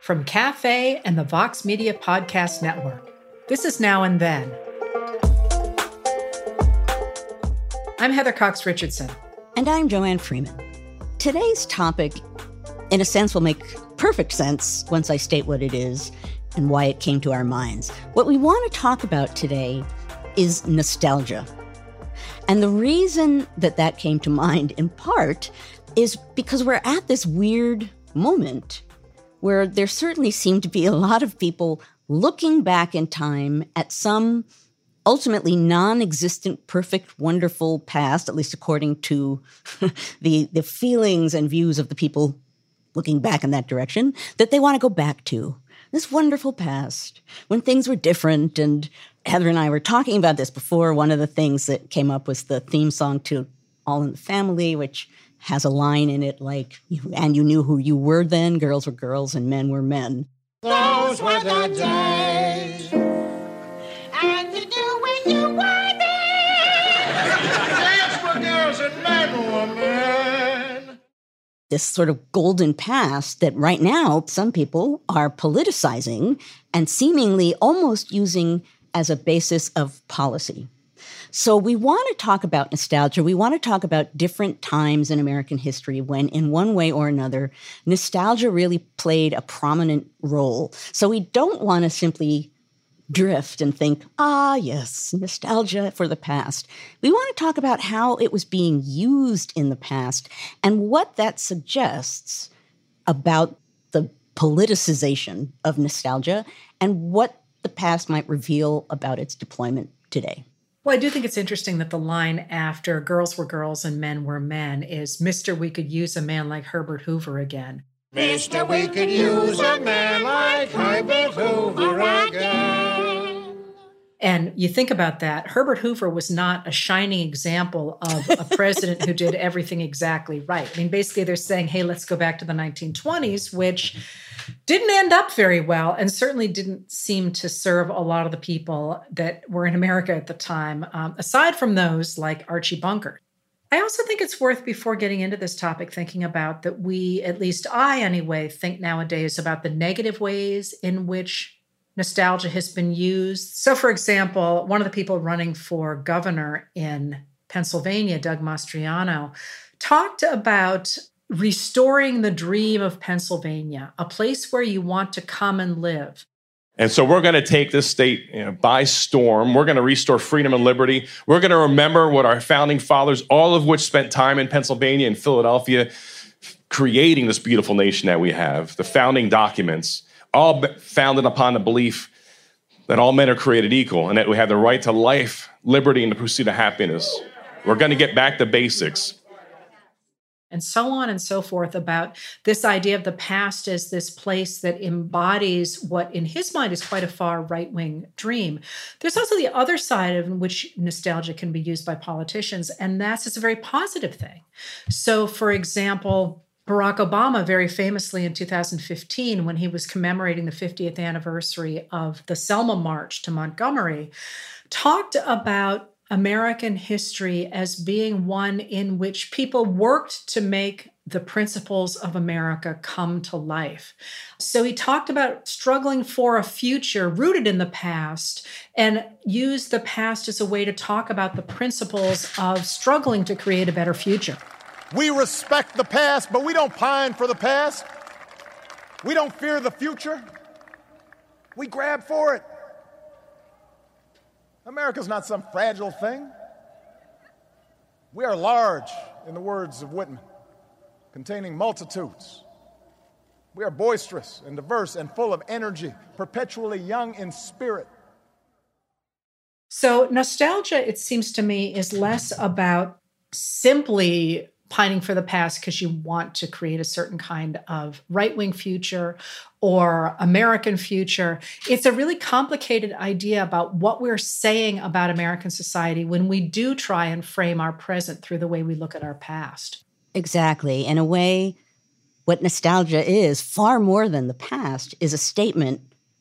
From Cafe and the Vox Media Podcast Network, this is Now and Then. I'm Heather Cox Richardson. And I'm Joanne Freeman. Today's topic, in a sense, will make perfect sense once I state what it is and why it came to our minds. What we want to talk about today is nostalgia. And the reason that that came to mind, in part, is because we're at this weird moment where there certainly seem to be a lot of people looking back in time at some ultimately non-existent perfect wonderful past at least according to the the feelings and views of the people looking back in that direction that they want to go back to. This wonderful past when things were different and heather and i were talking about this before one of the things that came up was the theme song to all in the family which has a line in it like, and you knew who you were then, girls were girls and men were men. Those were the days. And you knew when you were then. were girls and men were men. This sort of golden past that right now some people are politicizing and seemingly almost using as a basis of policy. So we want to talk about nostalgia. We want to talk about different times in American history when, in one way or another, nostalgia really played a prominent role. So we don't want to simply drift and think, ah, yes, nostalgia for the past. We want to talk about how it was being used in the past and what that suggests about the politicization of nostalgia and what the past might reveal about its deployment today. Well, I do think it's interesting that the line after girls were girls and men were men is Mr. We could use a man like Herbert Hoover again. Mr. We could use a man like Herbert Hoover again. And you think about that, Herbert Hoover was not a shining example of a president who did everything exactly right. I mean, basically, they're saying, hey, let's go back to the 1920s, which didn't end up very well and certainly didn't seem to serve a lot of the people that were in America at the time, um, aside from those like Archie Bunker. I also think it's worth, before getting into this topic, thinking about that we, at least I anyway, think nowadays about the negative ways in which nostalgia has been used. So, for example, one of the people running for governor in Pennsylvania, Doug Mastriano, talked about restoring the dream of Pennsylvania, a place where you want to come and live. And so we're going to take this state you know, by storm. We're going to restore freedom and liberty. We're going to remember what our founding fathers, all of which spent time in Pennsylvania and Philadelphia, creating this beautiful nation that we have, the founding documents, all founded upon the belief that all men are created equal and that we have the right to life, liberty, and the pursuit of happiness. We're going to get back to basics. And so on and so forth about this idea of the past as this place that embodies what in his mind is quite a far right-wing dream. There's also the other side of which nostalgia can be used by politicians and that's it's a very positive thing. So for example Barack Obama, very famously in 2015, when he was commemorating the 50th anniversary of the Selma March to Montgomery, talked about American history as being one in which people worked to make the principles of America come to life. So he talked about struggling for a future rooted in the past and used the past as a way to talk about the principles of struggling to create a better future. We respect the past, but we don't pine for the past. We don't fear the future. We grab for it. America's not some fragile thing. We are large, in the words of Whitman, containing multitudes. We are boisterous and diverse and full of energy, perpetually young in spirit. So, nostalgia, it seems to me, is less about simply pining for the past because you want to create a certain kind of right wing future or American future. It's a really complicated idea about what we're saying about American society when we do try and frame our present through the way we look at our past. Exactly. In a way, what nostalgia is, far more than the past, is a statement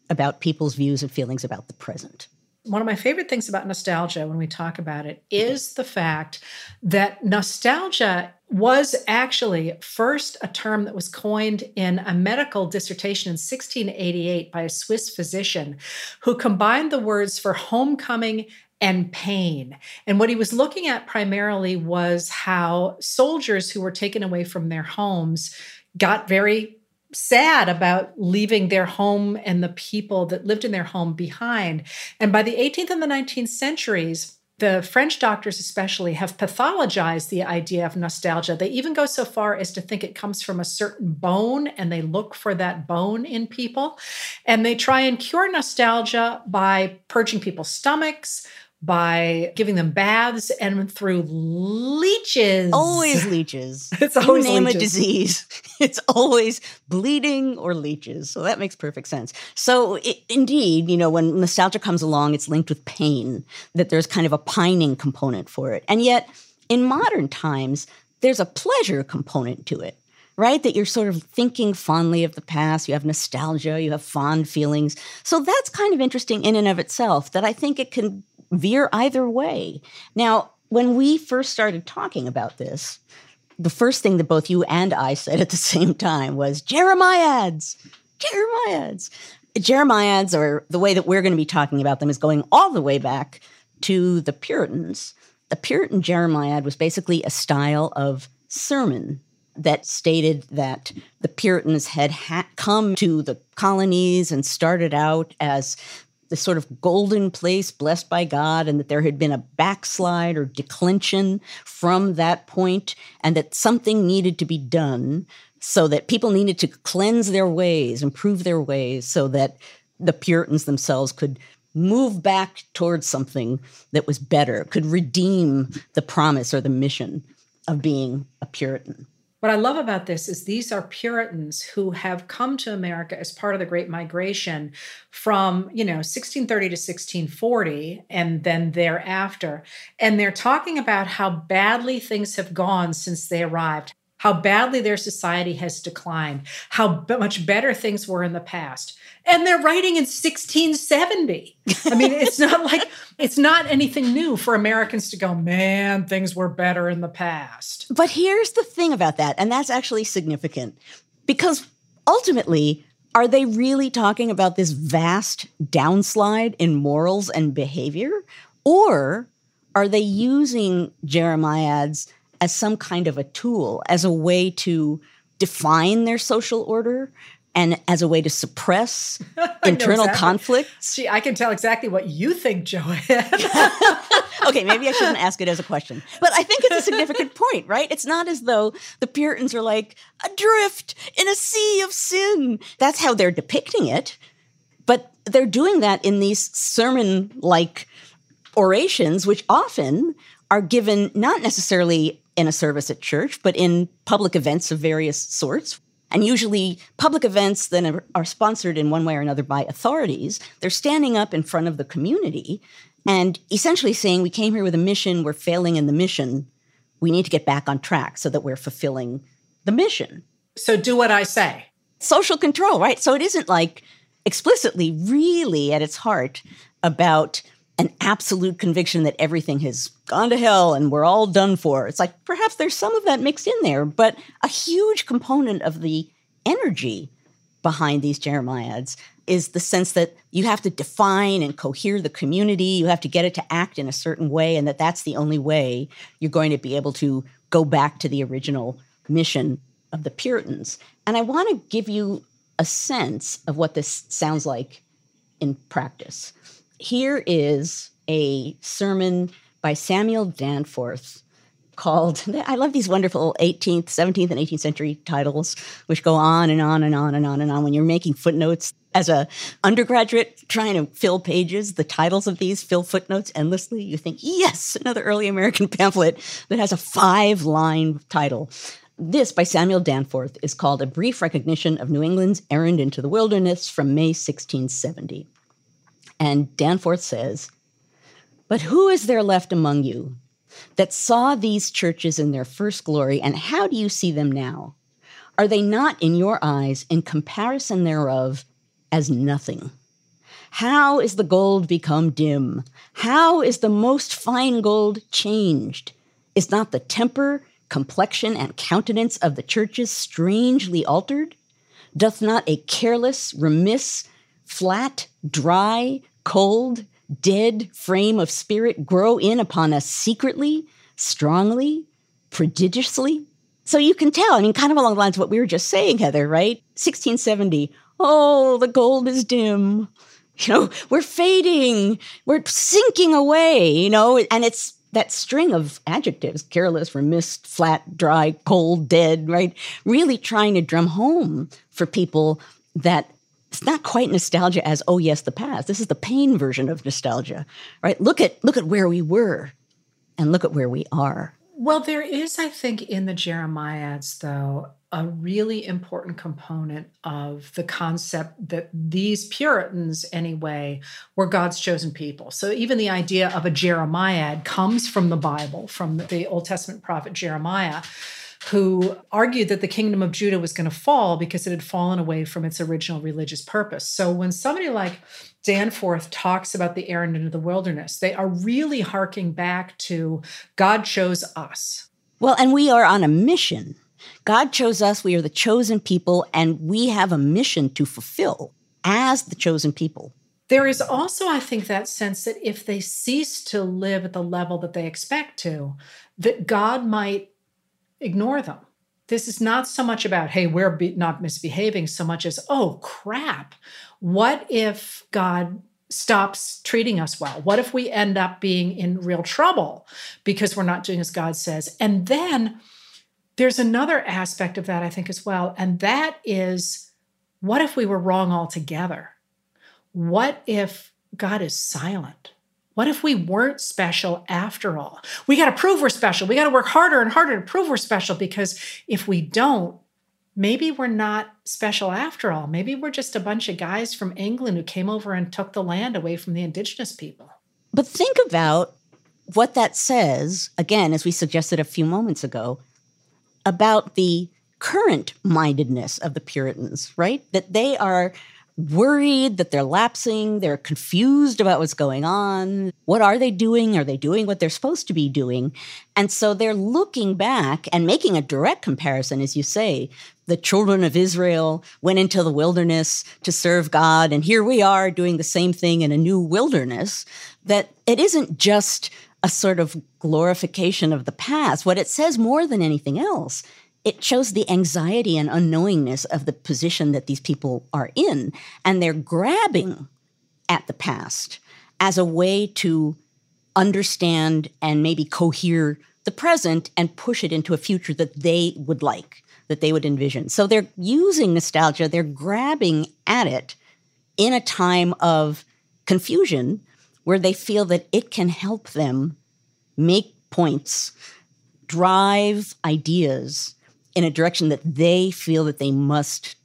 about people's views and feelings about the present one of my favorite things about nostalgia when we talk about it is the fact that nostalgia was actually first a term that was coined in a medical dissertation in 1688 by a Swiss physician who combined the words for homecoming and pain. And what he was looking at primarily was how soldiers who were taken away from their homes got very sad about leaving their home and the people that lived in their home behind. And by the 18th and the 19th centuries, the French doctors, especially, have pathologized the idea of nostalgia. They even go so far as to think it comes from a certain bone and they look for that bone in people. And they try and cure nostalgia by purging people's stomachs, by giving them baths and through leeches. Always leeches. it's always you name leeches. a disease. It's always bleeding or leeches. So that makes perfect sense. So it, indeed, you know, when nostalgia comes along, it's linked with pain. That there's kind of a pining component for it, and yet in modern times, there's a pleasure component to it right? That you're sort of thinking fondly of the past, you have nostalgia, you have fond feelings. So that's kind of interesting in and of itself that I think it can veer either way. Now, when we first started talking about this, the first thing that both you and I said at the same time was Jeremiads, Jeremiads. Jeremiads, or the way that we're going to be talking about them, is going all the way back to the Puritans. The Puritan Jeremiad was basically a style of sermon that stated that the Puritans had ha- come to the colonies and started out as the sort of golden place blessed by God, and that there had been a backslide or declension from that point, and that something needed to be done so that people needed to cleanse their ways, improve their ways, so that the Puritans themselves could move back towards something that was better, could redeem the promise or the mission of being a Puritan. What I love about this is these are Puritans who have come to America as part of the Great Migration from, you know, 1630 to 1640 and then thereafter. And they're talking about how badly things have gone since they arrived, how badly their society has declined, how much better things were in the past and they're writing in 1670. I mean, it's not like it's not anything new for Americans to go, man, things were better in the past. But here's the thing about that, and that's actually significant because ultimately, are they really talking about this vast downslide in morals and behavior? Or are they using Jeremiads as some kind of a tool, as a way to define their social order, and as a way to suppress internal exactly. conflicts. See, I can tell exactly what you think, Joanne. okay, maybe I shouldn't ask it as a question, but I think it's a significant point, right? It's not as though the Puritans are like adrift in a sea of sin. That's how they're depicting it, but they're doing that in these sermon like orations, which often are given not necessarily in a service at church, but in public events of various sorts and usually, public events then are sponsored in one way or another by authorities. They're standing up in front of the community and essentially saying, We came here with a mission, we're failing in the mission. We need to get back on track so that we're fulfilling the mission. So, do what I say. Social control, right? So, it isn't like explicitly, really at its heart, about an absolute conviction that everything has gone to hell and we're all done for. It's like perhaps there's some of that mixed in there, but a huge component of the energy behind these Jeremiads is the sense that you have to define and cohere the community, you have to get it to act in a certain way, and that that's the only way you're going to be able to go back to the original mission of the Puritans. And I want to give you a sense of what this sounds like in practice here is a sermon by Samuel Danforth called I love these wonderful 18th, 17th and 18th century titles which go on and on and on and on and on when you're making footnotes as a undergraduate trying to fill pages, the titles of these fill footnotes endlessly. You think, yes, another early American pamphlet that has a five line title. This by Samuel Danforth is called A Brief Recognition of New England's Errand into the Wilderness from May 1670. And Danforth says, But who is there left among you that saw these churches in their first glory, and how do you see them now? Are they not in your eyes, in comparison thereof, as nothing? How is the gold become dim? How is the most fine gold changed? Is not the temper complexion and countenance of the churches strangely altered? Doth not a careless, remiss, flat, dry, cold, dead frame of spirit grow in upon us secretly, strongly, prodigiously? So you can tell, I mean, kind of along the lines of what we were just saying, Heather, right? 1670, oh, the gold is dim. You know, we're fading, we're sinking away, you know, and it's that string of adjectives careless, remiss, flat, dry, cold, dead, right? Really trying to drum home for people that it's not quite nostalgia as oh yes the past. This is the pain version of nostalgia right? Look at look at where we were and look at where we are. Well there is i think in the jeremiads though a really important component of the concept that these Puritans, anyway, were God's chosen people. So even the idea of a Jeremiad comes from the Bible, from the Old Testament prophet Jeremiah, who argued that the kingdom of Judah was going to fall because it had fallen away from its original religious purpose. So when somebody like Danforth talks about the errand into the wilderness, they are really harking back to God chose us. Well, and we are on a mission God chose us, we are the chosen people, and we have a mission to fulfill as the chosen people. There is also, I think, that sense that if they cease to live at the level that they expect to, that God might ignore them. This is not so much about, hey, we're be- not misbehaving, so much as, oh, crap. What if God stops treating us well? What if we end up being in real trouble because we're not doing as God says? And then there's another aspect of that, I think, as well. And that is what if we were wrong altogether? What if God is silent? What if we weren't special after all? We got to prove we're special. We got to work harder and harder to prove we're special because if we don't, maybe we're not special after all. Maybe we're just a bunch of guys from England who came over and took the land away from the indigenous people. But think about what that says, again, as we suggested a few moments ago, about the current mindedness of the Puritans, right? That they are worried that they're lapsing, they're confused about what's going on. What are they doing? Are they doing what they're supposed to be doing? And so they're looking back and making a direct comparison, as you say. The children of Israel went into the wilderness to serve God, and here we are doing the same thing in a new wilderness. That it isn't just a sort of glorification of the past. What it says more than anything else, it shows the anxiety and unknowingness of the position that these people are in. And they're grabbing at the past as a way to understand and maybe cohere the present and push it into a future that they would like, that they would envision. So they're using nostalgia, they're grabbing at it in a time of confusion where they feel that it can help them make points, drive ideas in a direction that they feel that they must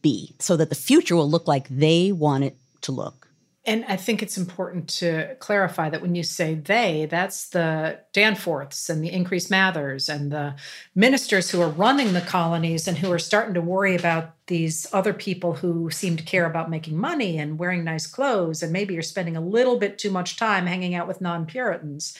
be so that the future will look like they want it to look. And I think it's important to clarify that when you say they, that's the Danforths and the Increase Mathers and the ministers who are running the colonies and who are starting to worry about these other people who seem to care about making money and wearing nice clothes. And maybe you're spending a little bit too much time hanging out with non Puritans.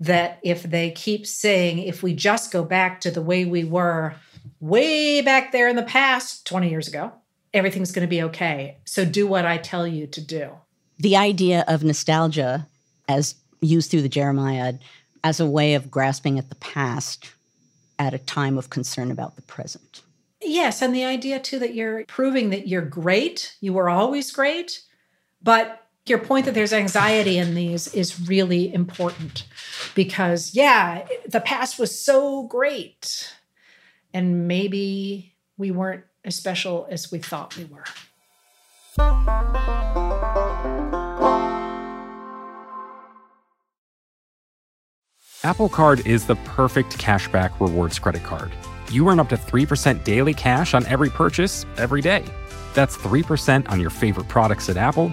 That if they keep saying, if we just go back to the way we were way back there in the past, 20 years ago, everything's going to be okay. So do what I tell you to do the idea of nostalgia as used through the Jeremiad as a way of grasping at the past at a time of concern about the present. Yes, and the idea too that you're proving that you're great, you were always great, but your point that there's anxiety in these is really important because yeah, the past was so great and maybe we weren't as special as we thought we were. Apple Card is the perfect cashback rewards credit card. You earn up to 3% daily cash on every purchase every day. That's 3% on your favorite products at Apple,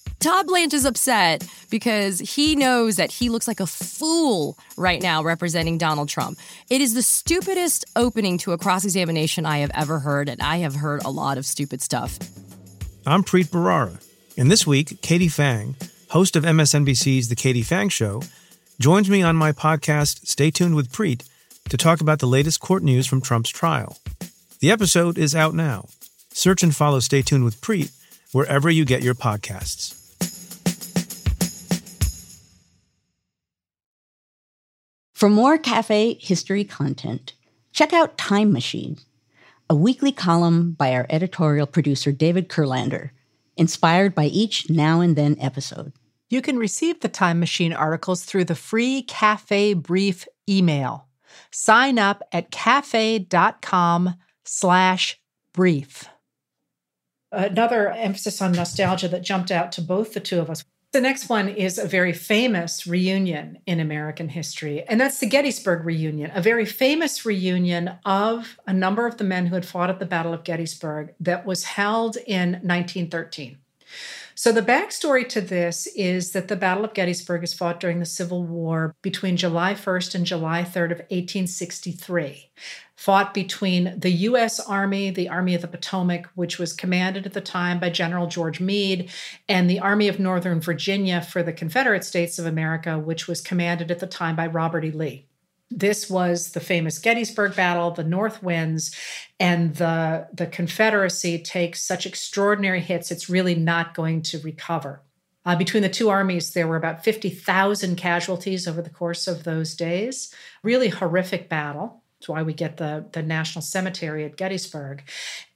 Todd Blanche is upset because he knows that he looks like a fool right now representing Donald Trump. It is the stupidest opening to a cross examination I have ever heard, and I have heard a lot of stupid stuff. I'm Preet Bharara, and this week, Katie Phang, host of MSNBC's The Katie Phang Show, joins me on my podcast, Stay Tuned with Preet, to talk about the latest court news from Trump's trial. The episode is out now. Search and follow Stay Tuned with Preet wherever you get your podcasts. For more cafe history content, check out Time Machine, a weekly column by our editorial producer David Kurlander, inspired by each now and then episode. You can receive the Time Machine articles through the free Cafe Brief email. Sign up at cafe.com slash brief. Another emphasis on nostalgia that jumped out to both the two of us. The next one is a very famous reunion in American history, and that's the Gettysburg reunion, a very famous reunion of a number of the men who had fought at the Battle of Gettysburg that was held in 1913. So, the backstory to this is that the Battle of Gettysburg is fought during the Civil War between July 1st and July 3rd of 1863 fought between the U.S. Army, the Army of the Potomac, which was commanded at the time by General George Meade, and the Army of Northern Virginia for the Confederate States of America, which was commanded at the time by Robert E. Lee. This was the famous Gettysburg Battle. The North wins, and the, the Confederacy takes such extraordinary hits, it's really not going to recover. Uh, between the two armies, there were about 50,000 casualties over the course of those days. Really horrific battle. That's why we get the, the National Cemetery at Gettysburg.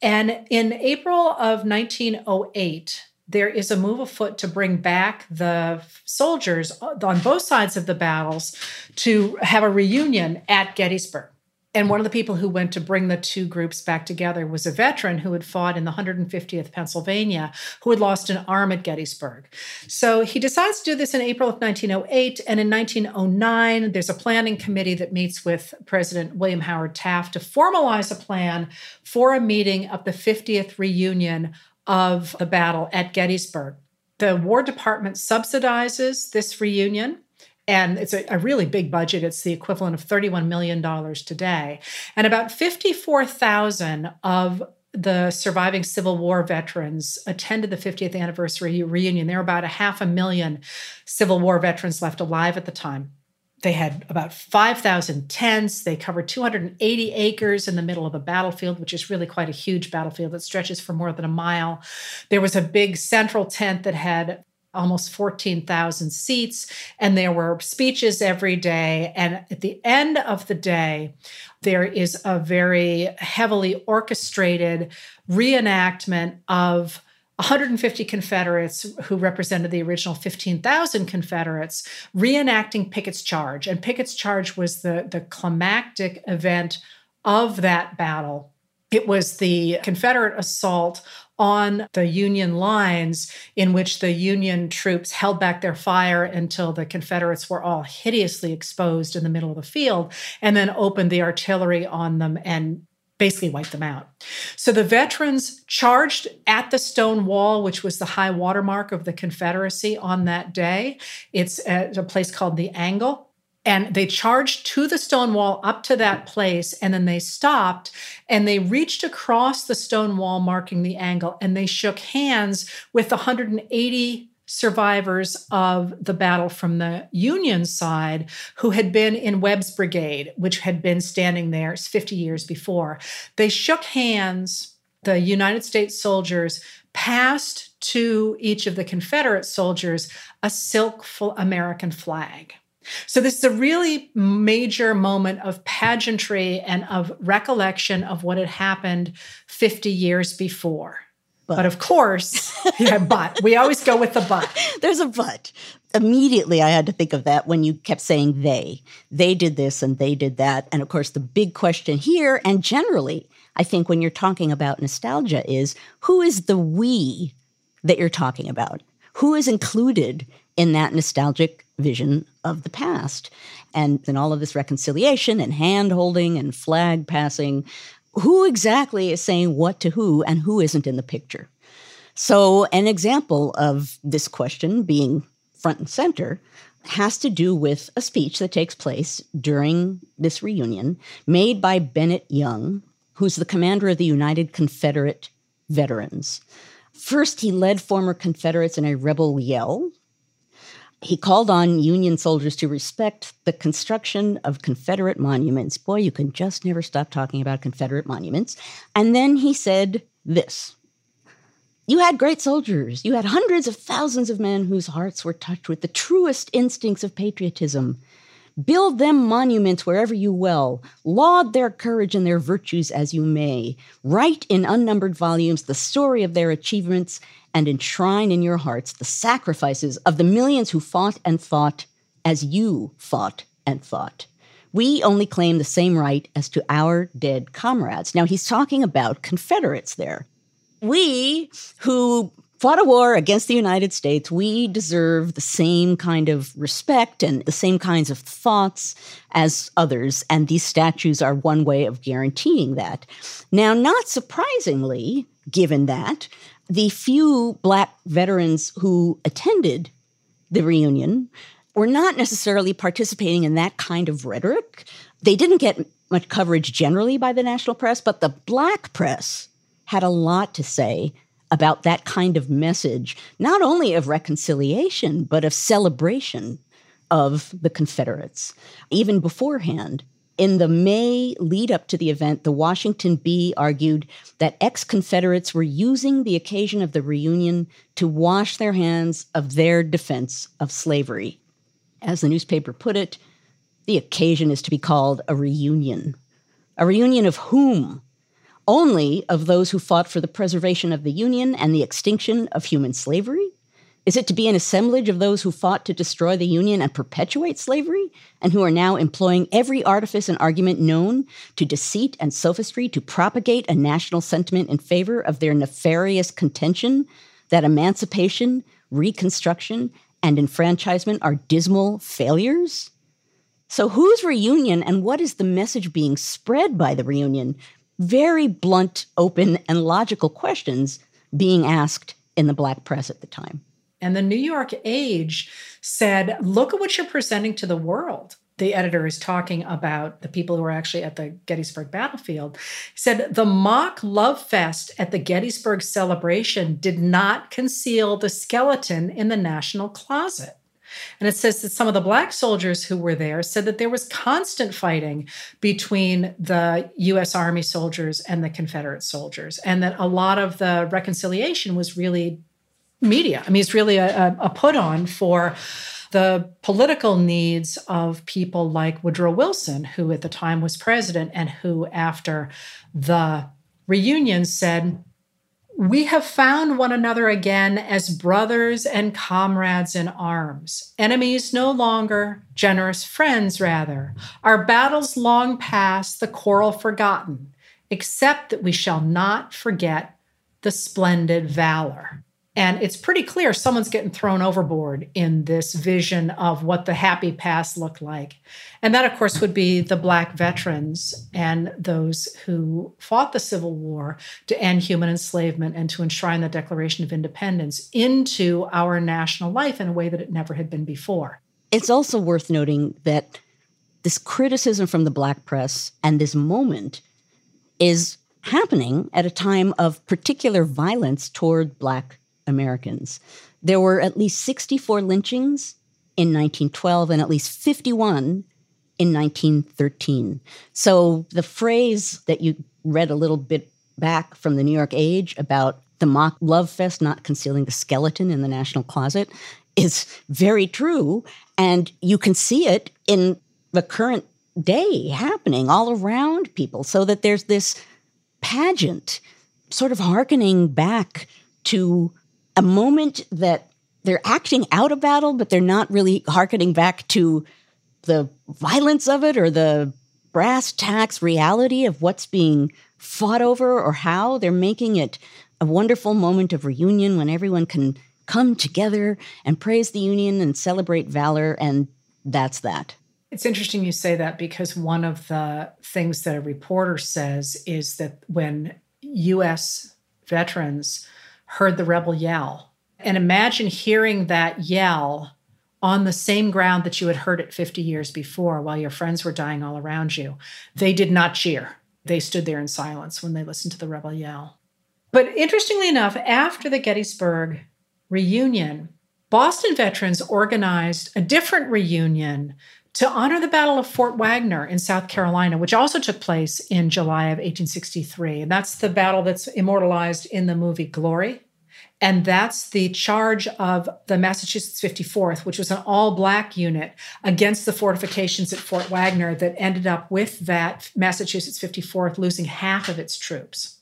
And in April of 1908, there is a move afoot to bring back the soldiers on both sides of the battles to have a reunion at Gettysburg. And one of the people who went to bring the two groups back together was a veteran who had fought in the 150th Pennsylvania, who had lost an arm at Gettysburg. So he decides to do this in April of 1908. And in 1909, there's a planning committee that meets with President William Howard Taft to formalize a plan for a meeting of the 50th reunion of the battle at Gettysburg. The War Department subsidizes this reunion and it's a, a, really big budget. It's the equivalent of $31 million today. And about 54,000 of the surviving Civil War veterans attended the 50th anniversary reunion. There were about a half a million Civil War veterans left alive at the time. They had about 5,000 tents. They covered 280 acres in the middle of a battlefield, which is really quite a huge battlefield that stretches for more than a mile. There was a big central tent that had almost 14,000 seats, and there were speeches every day. And at the end of the day, there is a very heavily orchestrated reenactment of 150 Confederates who represented the original 15,000 Confederates reenacting Pickett's Charge. And Pickett's Charge was the, the climactic event of that battle. It was the Confederate assault on the Union lines, in which the Union troops held back their fire until the Confederates were all hideously exposed in the middle of the field, and then opened the artillery on them and basically wiped them out. So the veterans charged at the stone wall, which was the high watermark of the Confederacy on that day. It's at a place called the Angle and they charged to the stone wall up to that place and then they stopped and they reached across the stone wall marking the angle and they shook hands with the 180 survivors of the battle from the union side who had been in webb's brigade which had been standing there 50 years before they shook hands the united states soldiers passed to each of the Confederate soldiers a silk American flag. So, this is a really major moment of pageantry and of recollection of what had happened 50 years before. But, but of course, yeah, but we always go with the but. There's a but. Immediately, I had to think of that when you kept saying they. They did this and they did that. And of course, the big question here, and generally, I think when you're talking about nostalgia, is who is the we that you're talking about? Who is included in that nostalgic vision of the past? And in all of this reconciliation and hand holding and flag passing, who exactly is saying what to who and who isn't in the picture? So, an example of this question being front and center has to do with a speech that takes place during this reunion made by Bennett Young, who's the commander of the United Confederate Veterans. First, he led former Confederates in a rebel yell. He called on Union soldiers to respect the construction of Confederate monuments. Boy, you can just never stop talking about Confederate monuments. And then he said this You had great soldiers. You had hundreds of thousands of men whose hearts were touched with the truest instincts of patriotism. Build them monuments wherever you will. Laud their courage and their virtues as you may. Write in unnumbered volumes the story of their achievements and enshrine in your hearts the sacrifices of the millions who fought and fought as you fought and fought. We only claim the same right as to our dead comrades. Now, he's talking about Confederates there. We who fought a war against the United States, we deserve the same kind of respect and the same kinds of thoughts as others. And these statues are one way of guaranteeing that. Now, not surprisingly, given that, the few Black veterans who attended the reunion were not necessarily participating in that kind of rhetoric. They didn't get much coverage generally by the national press, but the Black press had a lot to say about that kind of message, not only of reconciliation, but of celebration of the Confederates. Even beforehand, in the May lead up to the event, the Washington Bee argued that ex Confederates were using the occasion of the reunion to wash their hands of their defense of slavery. As the newspaper put it, the occasion is to be called a reunion. A reunion of whom? Only of those who fought for the preservation of the Union and the extinction of human slavery? Is it to be an assemblage of those who fought to destroy the Union and perpetuate slavery, and who are now employing every artifice and argument known to deceit and sophistry to propagate a national sentiment in favor of their nefarious contention that emancipation, reconstruction, and enfranchisement are dismal failures? So, whose reunion and what is the message being spread by the reunion very blunt, open, and logical questions being asked in the black press at the time. And the New York Age said, Look at what you're presenting to the world. The editor is talking about the people who were actually at the Gettysburg battlefield. He said, The mock love fest at the Gettysburg celebration did not conceal the skeleton in the national closet. And it says that some of the black soldiers who were there said that there was constant fighting between the US Army soldiers and the Confederate soldiers, and that a lot of the reconciliation was really media. I mean, it's really a, a put on for the political needs of people like Woodrow Wilson, who at the time was president and who, after the reunion, said, we have found one another again as brothers and comrades in arms, enemies no longer, generous friends rather. Our battles long past, the quarrel forgotten, except that we shall not forget the splendid valor. And it's pretty clear someone's getting thrown overboard in this vision of what the happy past looked like. And that, of course, would be the Black veterans and those who fought the Civil War to end human enslavement and to enshrine the Declaration of Independence into our national life in a way that it never had been before. It's also worth noting that this criticism from the Black press and this moment is happening at a time of particular violence toward Black Americans. There were at least 64 lynchings in 1912 and at least 51 in 1913. So the phrase that you read a little bit back from the New York Age about the mock love fest not concealing the skeleton in the national closet is very true. And you can see it in the current day happening all around people, so that there's this pageant sort of hearkening back to a moment that they're acting out a battle, but they're not really hearkening back to the violence of it or the brass tacks reality of what's being fought over or how. They're making it a wonderful moment of reunion when everyone can come together and praise the Union and celebrate valor. And that's that. It's interesting you say that because one of the things that a reporter says is that when U.S. veterans heard the rebel yell, and imagine hearing that yell on the same ground that you had heard it 50 years before while your friends were dying all around you. They did not cheer. They stood there in silence when they listened to the rebel yell. But interestingly enough, after the Gettysburg reunion, Boston veterans organized a different reunion to honor the Battle of Fort Wagner in South Carolina, which also took place in July of 1863. And that's the battle that's immortalized in the movie Glory. And that's the charge of the Massachusetts 54th, which was an all black unit against the fortifications at Fort Wagner that ended up with that Massachusetts 54th losing half of its troops.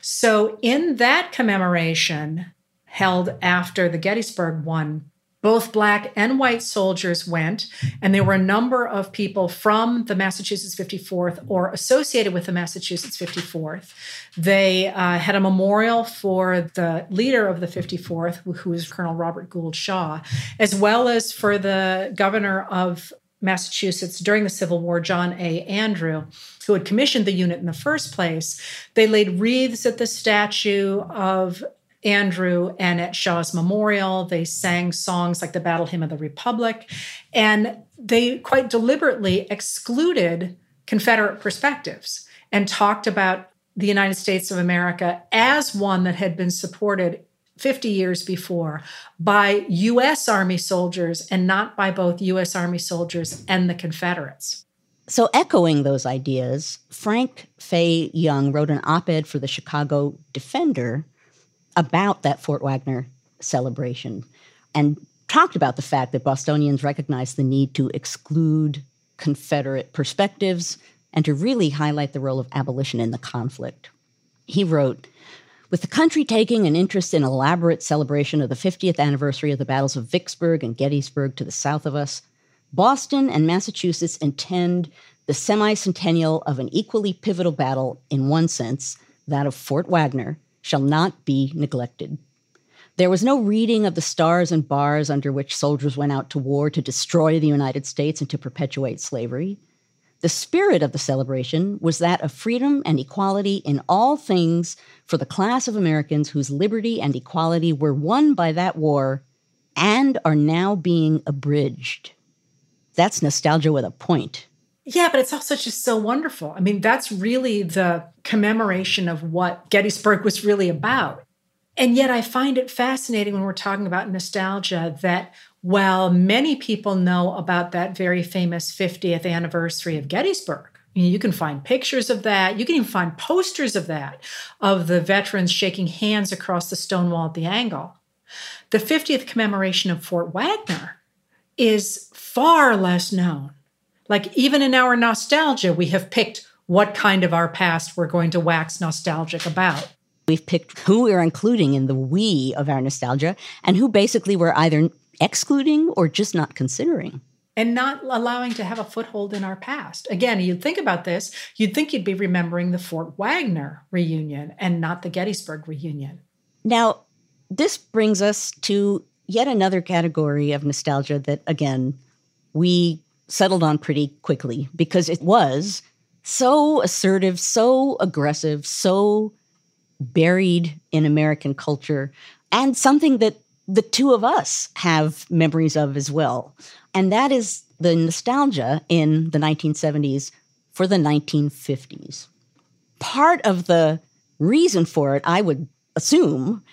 So, in that commemoration held after the Gettysburg one, both black and white soldiers went, and there were a number of people from the Massachusetts 54th or associated with the Massachusetts 54th. They uh, had a memorial for the leader of the 54th, who was Colonel Robert Gould Shaw, as well as for the governor of Massachusetts during the Civil War, John A. Andrew, who had commissioned the unit in the first place. They laid wreaths at the statue of Andrew and at Shaw's Memorial. They sang songs like the Battle Hymn of the Republic, and they quite deliberately excluded Confederate perspectives and talked about the United States of America as one that had been supported 50 years before by US Army soldiers and not by both US Army soldiers and the Confederates. So, echoing those ideas, Frank Fay Young wrote an op ed for the Chicago Defender about that Fort Wagner celebration and talked about the fact that Bostonians recognized the need to exclude Confederate perspectives and to really highlight the role of abolition in the conflict. He wrote, with the country taking an interest in elaborate celebration of the 50th anniversary of the battles of Vicksburg and Gettysburg to the south of us, Boston and Massachusetts intend the semi-centennial of an equally pivotal battle in one sense, that of Fort Wagner, shall not be neglected. There was no reading of the stars and bars under which soldiers went out to war to destroy the United States and to perpetuate slavery. The spirit of the celebration was that of freedom and equality in all things for the class of Americans whose liberty and equality were won by that war and are now being abridged. That's nostalgia with a point. Yeah, but it's also just so wonderful. I mean, that's really the commemoration of what Gettysburg was really about. And yet, I find it fascinating when we're talking about nostalgia that while many people know about that very famous 50th anniversary of Gettysburg, you can find pictures of that. You can even find posters of that, of the veterans shaking hands across the stone wall at the angle. The 50th commemoration of Fort Wagner is far less known. Like, even in our nostalgia, we have picked what kind of our past we're going to wax nostalgic about. We've picked who we're including in the we of our nostalgia and who basically we're either excluding or just not considering. And not allowing to have a foothold in our past. Again, you'd think about this, you'd think you'd be remembering the Fort Wagner reunion and not the Gettysburg reunion. Now, this brings us to yet another category of nostalgia that, again, we settled on pretty quickly because it was so assertive, so aggressive, so buried in American culture, and something that the two of us have memories of as well. And that is the nostalgia in the 1970s for the 1950s. Part of the reason for it, I would assume,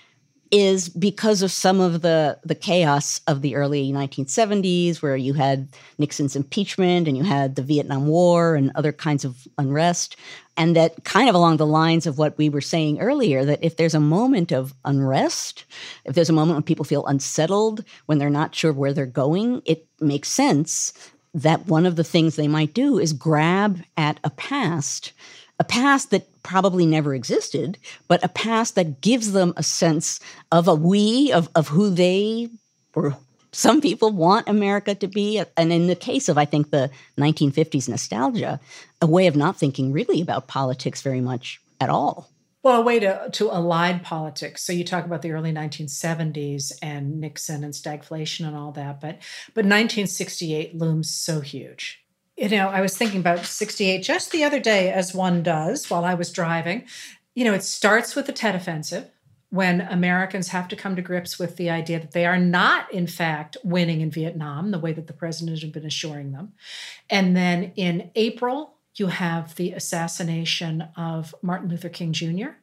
is because of some of the the chaos of the early 1970s where you had Nixon's impeachment and you had the Vietnam War and other kinds of unrest and that kind of along the lines of what we were saying earlier that if there's a moment of unrest if there's a moment when people feel unsettled when they're not sure where they're going it makes sense that one of the things they might do is grab at a past a past that probably never existed, but a past that gives them a sense of a we, of, of who they or some people want America to be. And in the case of, I think, the 1950s nostalgia, a way of not thinking really about politics very much at all. Well, a way to, to align politics. So you talk about the early 1970s and Nixon and stagflation and all that, but but 1968 looms so huge you know, I was thinking about 68 just the other day, as one does while I was driving. You know, it starts with the Tet Offensive when Americans have to come to grips with the idea that they are not, in fact, winning in Vietnam the way that the president had been assuring them. And then in April, you have the assassination of Martin Luther King Jr.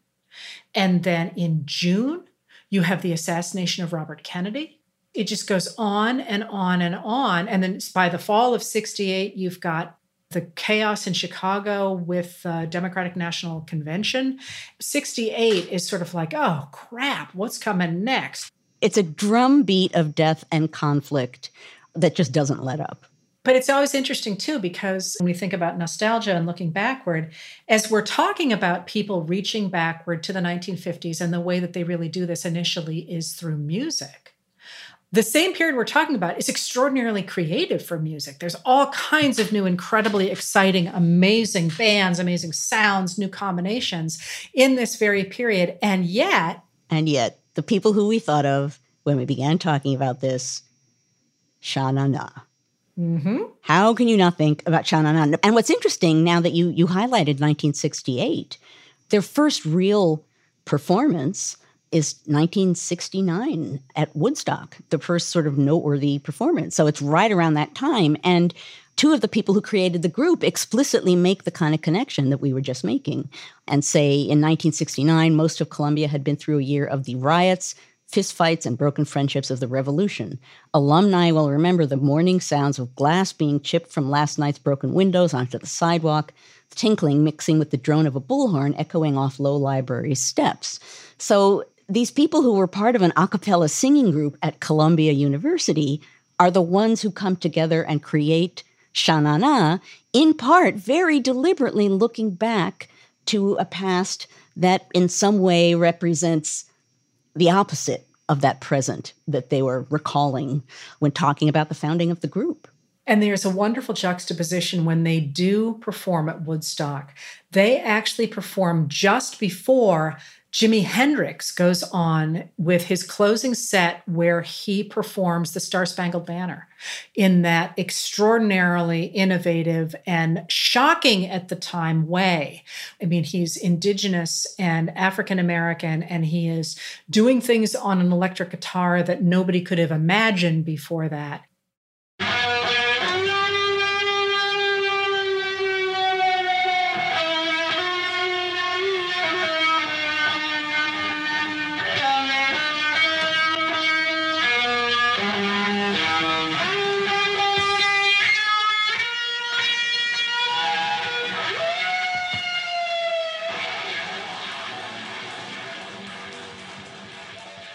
And then in June, you have the assassination of Robert Kennedy it just goes on and on and on. And then by the fall of 68, you've got the chaos in Chicago with the Democratic National Convention. 68 is sort of like, oh crap, what's coming next? It's a drumbeat of death and conflict that just doesn't let up. But it's always interesting too, because when we think about nostalgia and looking backward, as we're talking about people reaching backward to the 1950s, and the way that they really do this initially is through music the same period we're talking about is extraordinarily creative for music. There's all kinds of new, incredibly exciting, amazing bands, amazing sounds, new combinations in this very period. And yet, and yet, the people who we thought of when we began talking about this, Sha Na Na. Mm-hmm. How can you not think about Sha Na Na? And what's interesting now that you you highlighted 1968, their first real performance is 1969 at Woodstock, the first sort of noteworthy performance. So it's right around that time. And two of the people who created the group explicitly make the kind of connection that we were just making and say in 1969, most of Columbia had been through a year of the riots, fistfights, and broken friendships of the revolution. Alumni will remember the morning sounds of glass being chipped from last night's broken windows onto the sidewalk, tinkling mixing with the drone of a bullhorn echoing off Low Library steps. So these people who were part of an a cappella singing group at Columbia University are the ones who come together and create Sha Na Na, in part very deliberately looking back to a past that in some way represents the opposite of that present that they were recalling when talking about the founding of the group. And there's a wonderful juxtaposition when they do perform at Woodstock. They actually perform just before Jimi Hendrix goes on with his closing set where he performs the Star Spangled Banner in that extraordinarily innovative and shocking at the time way. I mean, he's indigenous and African American, and he is doing things on an electric guitar that nobody could have imagined before that.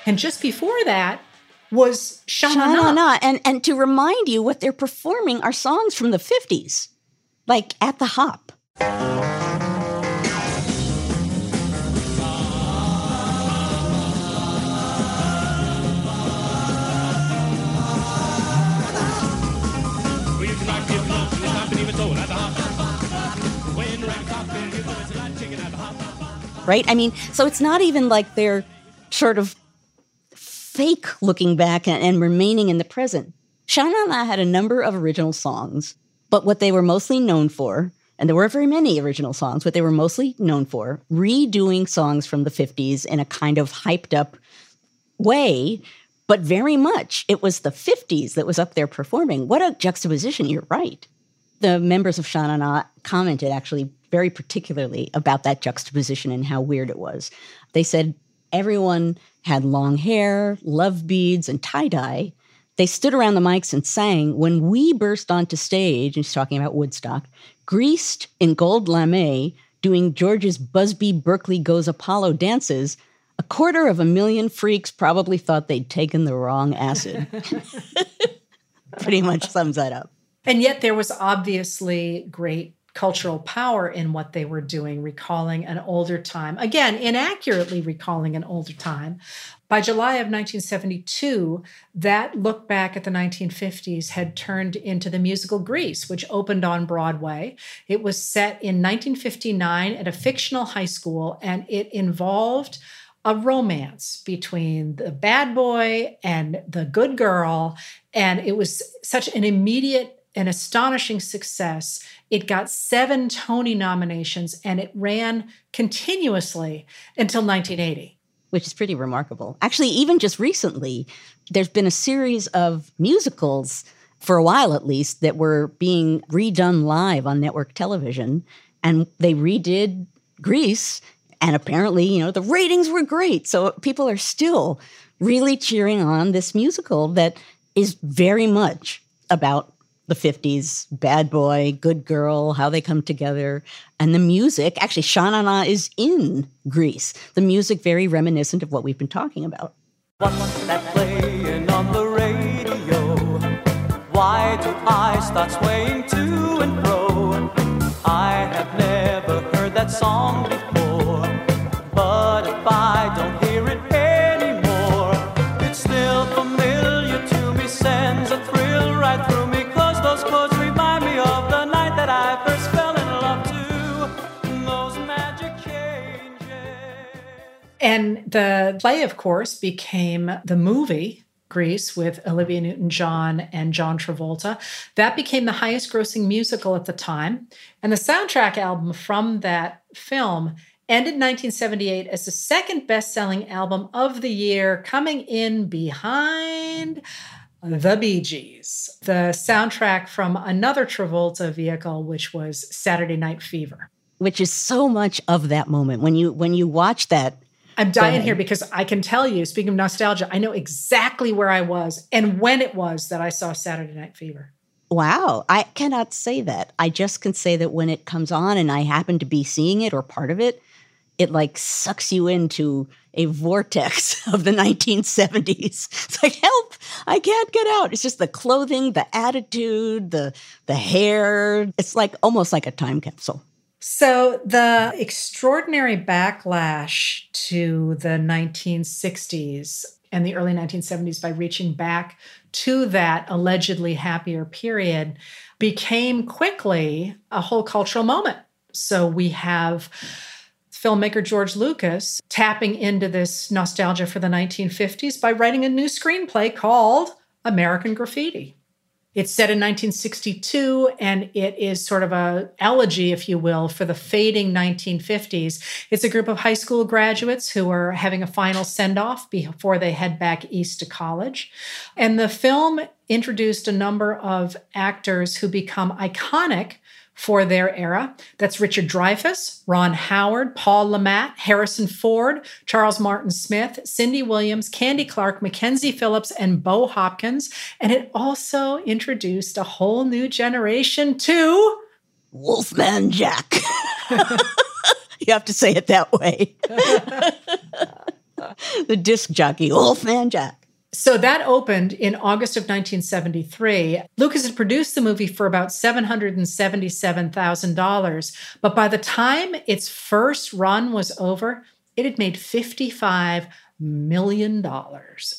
And just before that was Sha Na Na. And, and to remind you, what they're performing are songs from the 50s, like At the Hop. Right? I mean, so it's not even like they're sort of fake looking back and, and remaining in the present. Sha Na Na had a number of original songs, but what they were mostly known for, and there were very many original songs, what they were mostly known for, redoing songs from the 50s in a kind of hyped up way, but very much it was the 50s that was up there performing. What a juxtaposition, you're right. The members of Sha Na Na commented actually very particularly about that juxtaposition and how weird it was. They said Everyone had long hair, love beads, and tie dye. They stood around the mics and sang. When we burst onto stage, and he's talking about Woodstock, greased in gold lame, doing George's Busby Berkeley Goes Apollo dances, a quarter of a million freaks probably thought they'd taken the wrong acid. Pretty much sums that up. And yet there was obviously great cultural power in what they were doing, recalling an older time. Again, inaccurately recalling an older time. By July of 1972, that look back at the 1950s had turned into the musical Grease, which opened on Broadway. It was set in 1959 at a fictional high school, and it involved a romance between the bad boy and the good girl. And it was such an immediate an astonishing success. It got seven Tony nominations and it ran continuously until 1980. Which is pretty remarkable. Actually, even just recently, there's been a series of musicals, for a while at least, that were being redone live on network television. And they redid Grease. And apparently, you know, the ratings were great. So people are still really cheering on this musical that is very much about the 50s bad boy good girl how they come together. And the music actually Sha Na Na is in Grease. the music very reminiscent of what we've been talking about. What's that playing on the radio? Why do i start swaying to and fro? I have never heard that song And the play, of course, became the movie Grease with Olivia Newton John and John Travolta. That became the highest grossing musical at the time. And the soundtrack album from that film ended 1978 as the second best selling album of the year, coming in behind the Bee Gees, the soundtrack from another Travolta vehicle, which was Saturday Night Fever. Which is so much of that moment. When you when you watch that I'm dying here because I can tell you, speaking of nostalgia, I know exactly where I was and when it was that I saw Saturday Night Fever. Wow, I cannot say that. I just can say that when it comes on and I happen to be seeing it or part of it, it like sucks you into a vortex of the 1970s. It's like, help, I can't get out. It's just the clothing, the attitude, the the hair. It's like almost like a time capsule. So, the extraordinary backlash to the 1960s and the early 1970s by reaching back to that allegedly happier period became quickly a whole cultural moment. So, we have filmmaker George Lucas tapping into this nostalgia for the 1950s by writing a new screenplay called American Graffiti. It's set in 1962 and it is sort of a elegy if you will for the fading 1950s. It's a group of high school graduates who are having a final send-off before they head back east to college. And the film introduced a number of actors who become iconic for their era. That's Richard Dreyfuss, Ron Howard, Paul Le Mat, Harrison Ford, Charles Martin Smith, Cindy Williams, Candy Clark, Mackenzie Phillips, and Bo Hopkins. And it also introduced a whole new generation to Wolfman Jack. you have to say it that way. the disc jockey, Wolfman Jack. So that opened in August of 1973. Lucas had produced the movie for about $777,000. But by the time its first run was over, it had made $55 million.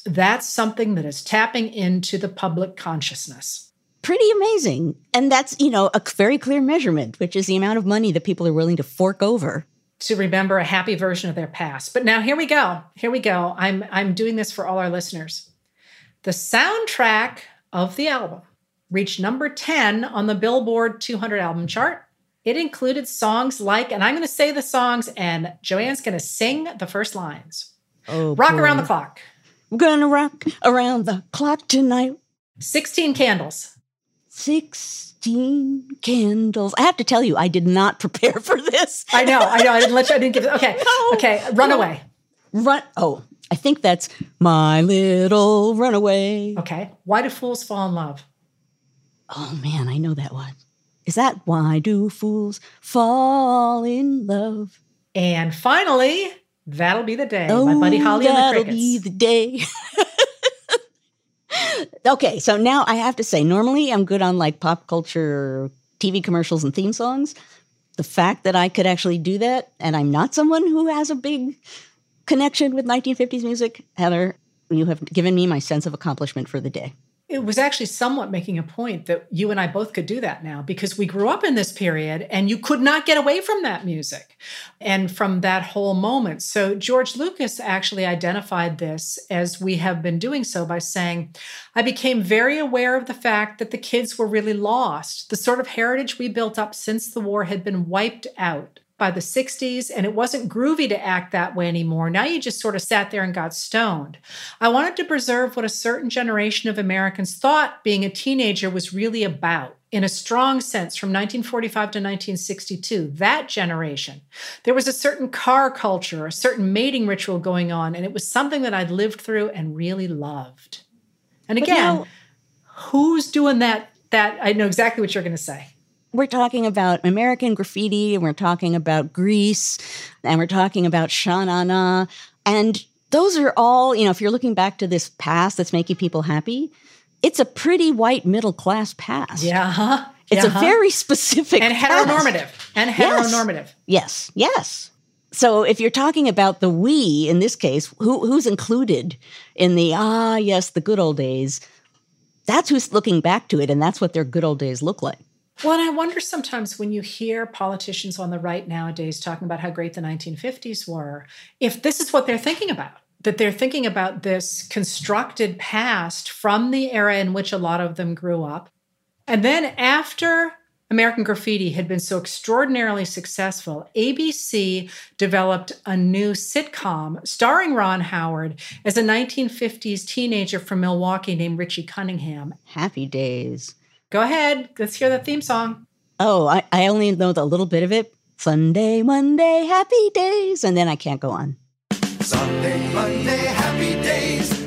That's something that is tapping into the public consciousness. Pretty amazing. And that's, you know, a very clear measurement, which is the amount of money that people are willing to fork over to remember a happy version of their past. But now here we go. Here we go. I'm I'm doing this for all our listeners. The soundtrack of the album reached number 10 on the Billboard 200 album chart. It included songs like, and I'm going to say the songs, and Joanne's going to sing the first lines. Oh, rock boy. around the clock. We're gonna rock around the clock tonight. 16 candles. 16 candles. I have to tell you, I did not prepare for this. I know, I know. I didn't let you, I didn't give it. Okay. No, okay. Runaway. Run. Oh, I think that's my little runaway. Okay. Why do fools fall in love? Oh man, I know that one. Is that why do fools fall in love? And finally, that'll be the day. Oh, My buddy Holly and the Crickets. that'll be the day. okay, so now I have to say, normally I'm good on like pop culture, TV commercials, and theme songs. The fact that I could actually do that, and I'm not someone who has a big connection with 1950s music, Heather, you have given me my sense of accomplishment for the day. it was actually somewhat making a point that you and I both could do that now because we grew up in this period and you could not get away from that music and from that whole moment. So George Lucas actually identified this as we have been doing so by saying, I became very aware of the fact that the kids were really lost. The sort of heritage we built up since the war had been wiped out by the 60s, and it wasn't groovy to act that way anymore. Now you just sort of sat there and got stoned. I wanted to preserve what a certain generation of Americans thought being a teenager was really about. In a strong sense, from 1945 to 1962, that generation, there was a certain car culture, a certain mating ritual going on, and it was something that I'd lived through and really loved. And again, now- who's doing that? That I know exactly what you're going to say. We're talking about American graffiti, and we're talking about Grease, and we're talking about Sha Na Na. And those are all, you know, if you're looking back to this past that's making people happy, it's a pretty white middle class past. Yeah? It's Yeah, a very specific and past. heteronormative and Yes. heteronormative. Yes, yes. So if you're talking about the we in this case, who, who's included in the ah yes the good old days? That's who's looking back to it, and that's what their good old days look like. Well, and I wonder sometimes when you hear politicians on the right nowadays talking about how great the 1950s were, if this is what they're thinking about, that they're thinking about this constructed past from the era in which a lot of them grew up. And then after American Graffiti had been so extraordinarily successful, ABC developed a new sitcom starring Ron Howard as a 1950s teenager from Milwaukee named Richie Cunningham. Happy days. Go ahead, let's hear the theme song. Oh, I, I only know the little bit of it. Sunday, Monday, happy days, and then I can't go on. Sunday, Monday, happy days.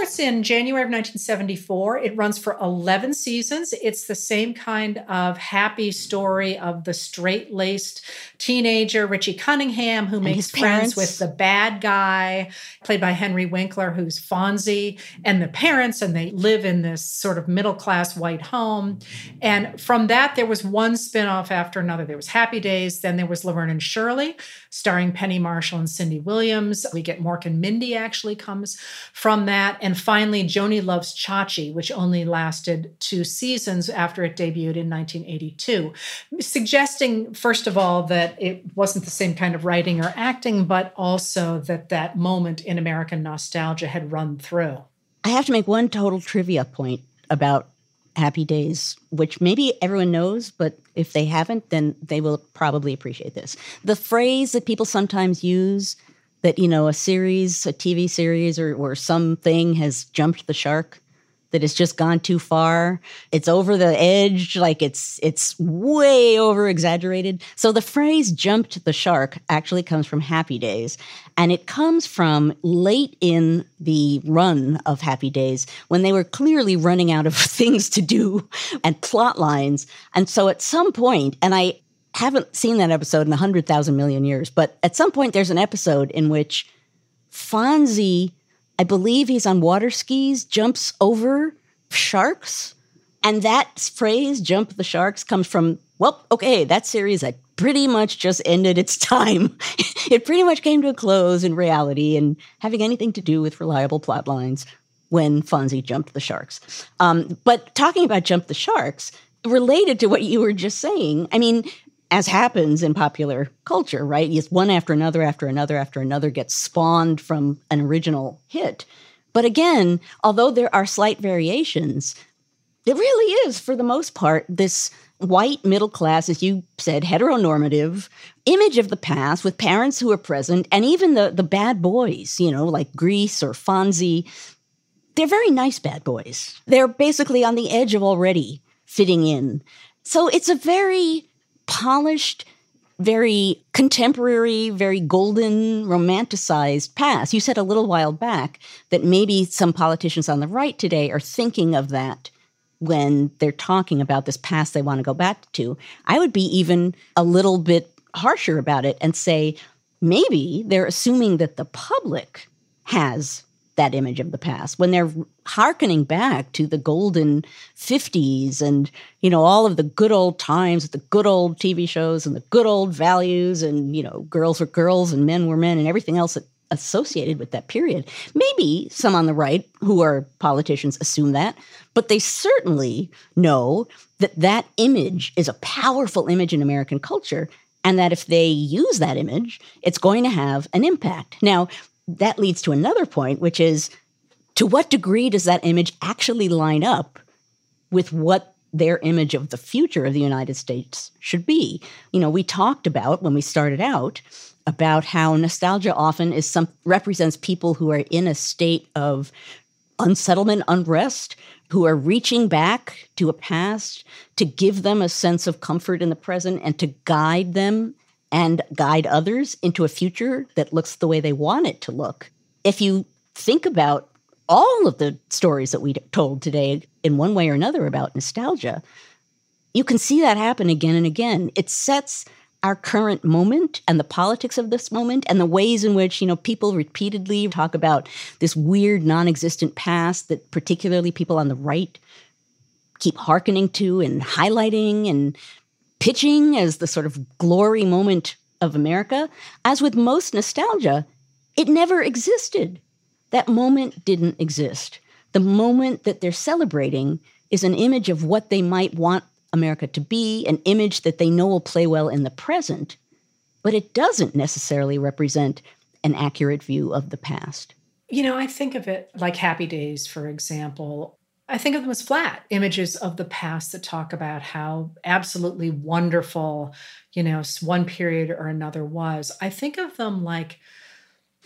Starts in January of 1974. It runs for 11 seasons. It's the same kind of happy story of the straight laced teenager, Richie Cunningham, who makes friends with the bad guy, played by Henry Winkler, who's Fonzie, and the parents, and they live in this sort of middle class white home. And from that, there was one spin off after another. There was Happy Days, then there was Laverne and Shirley, starring Penny Marshall and Cindy Williams. We get Mork and Mindy actually comes from that. And finally, Joanie Loves Chachi, which only lasted two seasons after it debuted in 1982, suggesting, first of all, that it wasn't the same kind of writing or acting, but also that that moment in American nostalgia had run through. I have to make one total trivia point about Happy Days, which maybe everyone knows, but if they haven't, then they will probably appreciate this. The phrase that people sometimes use that, you know, a series, a TV series, or, or something has jumped the shark, that it's just gone too far. It's over the edge, like it's it's way over exaggerated. So the phrase jumped the shark actually comes from Happy Days. And it comes from late in the run of Happy Days when they were clearly running out of things to do and plot lines. And so at some point, and I haven't seen that episode in a hundred thousand million years, but at some point there's an episode in which Fonzie, I believe he's on water skis, jumps over sharks. And that phrase, jump the sharks, comes from, well, okay, that series had pretty much just ended its time. it pretty much came to a close in reality and having anything to do with reliable plot lines when Fonzie jumped the sharks. Um, but talking about jump the sharks, related to what you were just saying, I mean, as happens in popular culture, right? Yes, one after another, after another, after another gets spawned from an original hit. But again, although there are slight variations, it really is, for the most part, this white, middle class, as you said, heteronormative image of the past with parents who are present and even the, the bad boys, you know, like Grease or Fonzie. They're very nice bad boys. They're basically on the edge of already fitting in. So it's a very polished, very contemporary, very golden, romanticized past. You said a little while back that maybe some politicians on the right today are thinking of that when they're talking about this past they want to go back to. I would be even a little bit harsher about it and say maybe they're assuming that the public has that image of the past when they're hearkening back to the golden 50s and you know all of the good old times the good old tv shows and the good old values and you know girls were girls and men were men and everything else that associated with that period. Maybe some on the right who are politicians assume that, but they certainly know that that image is a powerful image in American culture and that if they use that image, it's going to have an impact. Now, that leads to another point, which is to what degree does that image actually line up with what their image of the future of the United States should be? You know, we talked about when we started out about how nostalgia often is some represents people who are in a state of unsettlement, unrest, who are reaching back to a past to give them a sense of comfort in the present and to guide them and guide others into a future that looks the way they want it to look. If you think about all of the stories that we told today in one way or another about nostalgia, you can see that happen again and again. It sets our current moment and the politics of this moment and the ways in which you know people repeatedly talk about this weird non-existent past that particularly people on the right keep hearkening to and highlighting and pitching as the sort of glory moment of America as with most nostalgia it never existed that moment didn't exist the moment that they're celebrating is an image of what they might want America to be, an image that they know will play well in the present, but it doesn't necessarily represent an accurate view of the past. You know, I think of it like Happy Days, for example. I think of them as flat images of the past that talk about how absolutely wonderful, you know, one period or another was. I think of them like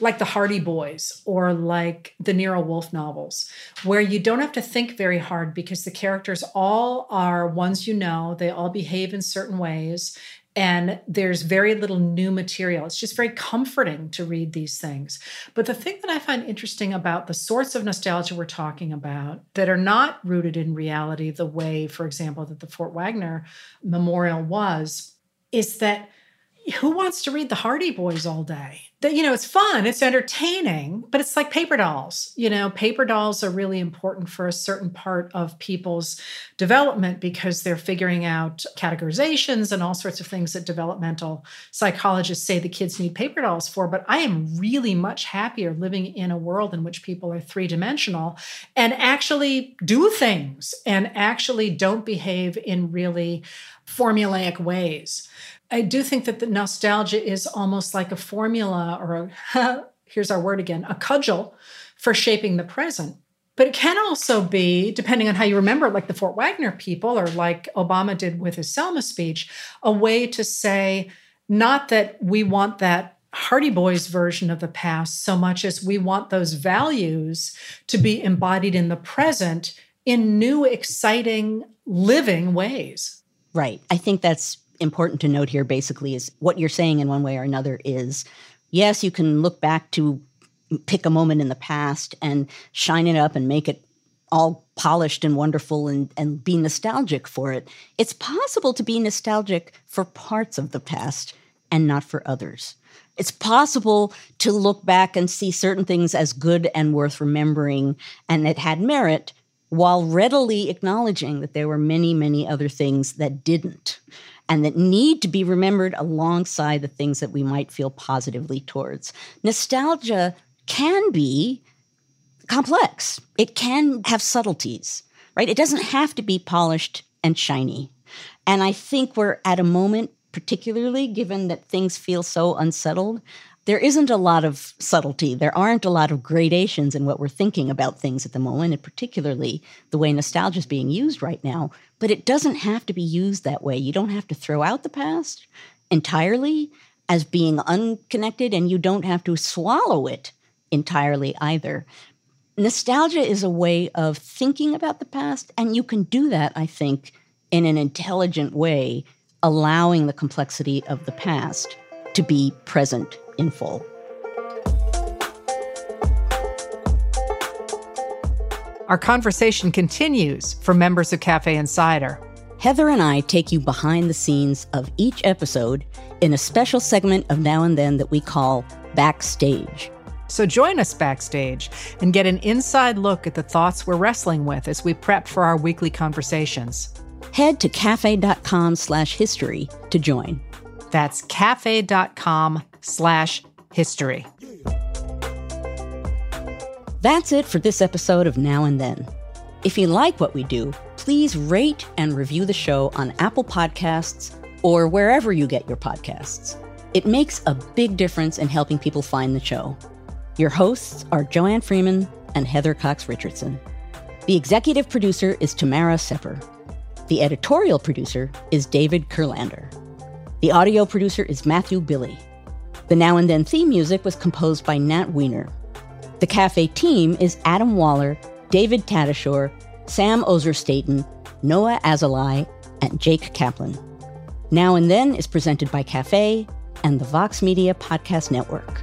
like the Hardy Boys or like the Nero Wolfe novels, where you don't have to think very hard because the characters all are ones you know, they all behave in certain ways, and there's very little new material. It's just very comforting to read these things. But the thing that I find interesting about the sorts of nostalgia we're talking about that are not rooted in reality, the way, for example, that the Fort Wagner memorial was, is that who wants to read the Hardy Boys all day? That you know, it's fun, it's entertaining, but it's like paper dolls. You know, paper dolls are really important for a certain part of people's development because they're figuring out categorizations and all sorts of things that developmental psychologists say the kids need paper dolls for. But I am really much happier living in a world in which people are three dimensional and actually do things and actually don't behave in really formulaic ways. I do think that the nostalgia is almost like a formula or a, here's our word again, a cudgel for shaping the present. But it can also be, depending on how you remember like the Fort Wagner people or like Obama did with his Selma speech, a way to say, not that we want that Hardy Boys version of the past so much as we want those values to be embodied in the present in new, exciting, living ways. Right. I think that's important to note here basically is what you're saying in one way or another is yes, you can look back to pick a moment in the past and shine it up and make it all polished and wonderful and, and be nostalgic for it. It's possible to be nostalgic for parts of the past and not for others. It's possible to look back and see certain things as good and worth remembering and that had merit while readily acknowledging that there were many, many other things that didn't and that need to be remembered alongside the things that we might feel positively towards. Nostalgia can be complex, it can have subtleties, right? It doesn't have to be polished and shiny. And I think we're at a moment, particularly given that things feel so unsettled, there isn't a lot of subtlety. There aren't a lot of gradations in what we're thinking about things at the moment, and particularly the way nostalgia is being used right now. But it doesn't have to be used that way. You don't have to throw out the past entirely as being unconnected, and you don't have to swallow it entirely either. Nostalgia is a way of thinking about the past, and you can do that, I think, in an intelligent way, allowing the complexity of the past to be present in full. Our conversation continues for members of Cafe Insider. Heather and I take you behind the scenes of each episode in a special segment of Now and Then that we call Backstage. So join us backstage and get an inside look at the thoughts we're wrestling with as we prep for our weekly conversations. Head to cafe.com slash history to join. That's cafe.com slash history. That's it for this episode of Now and Then. If you like what we do, please rate and review the show on Apple Podcasts or wherever you get your podcasts. It makes a big difference in helping people find the show. Your hosts are Joanne Freeman and Heather Cox Richardson. The executive producer is Tamara Sepper. The editorial producer is David Kurlander. The audio producer is Matthew Billy. The Now and Then theme music was composed by Nat Weiner. The cafe team is Adam Waller, David Tatasciore, Sam Ozer-Staton, Noah Azalai, and Jake Kaplan. Now and Then is presented by Cafe and the Vox Media Podcast Network.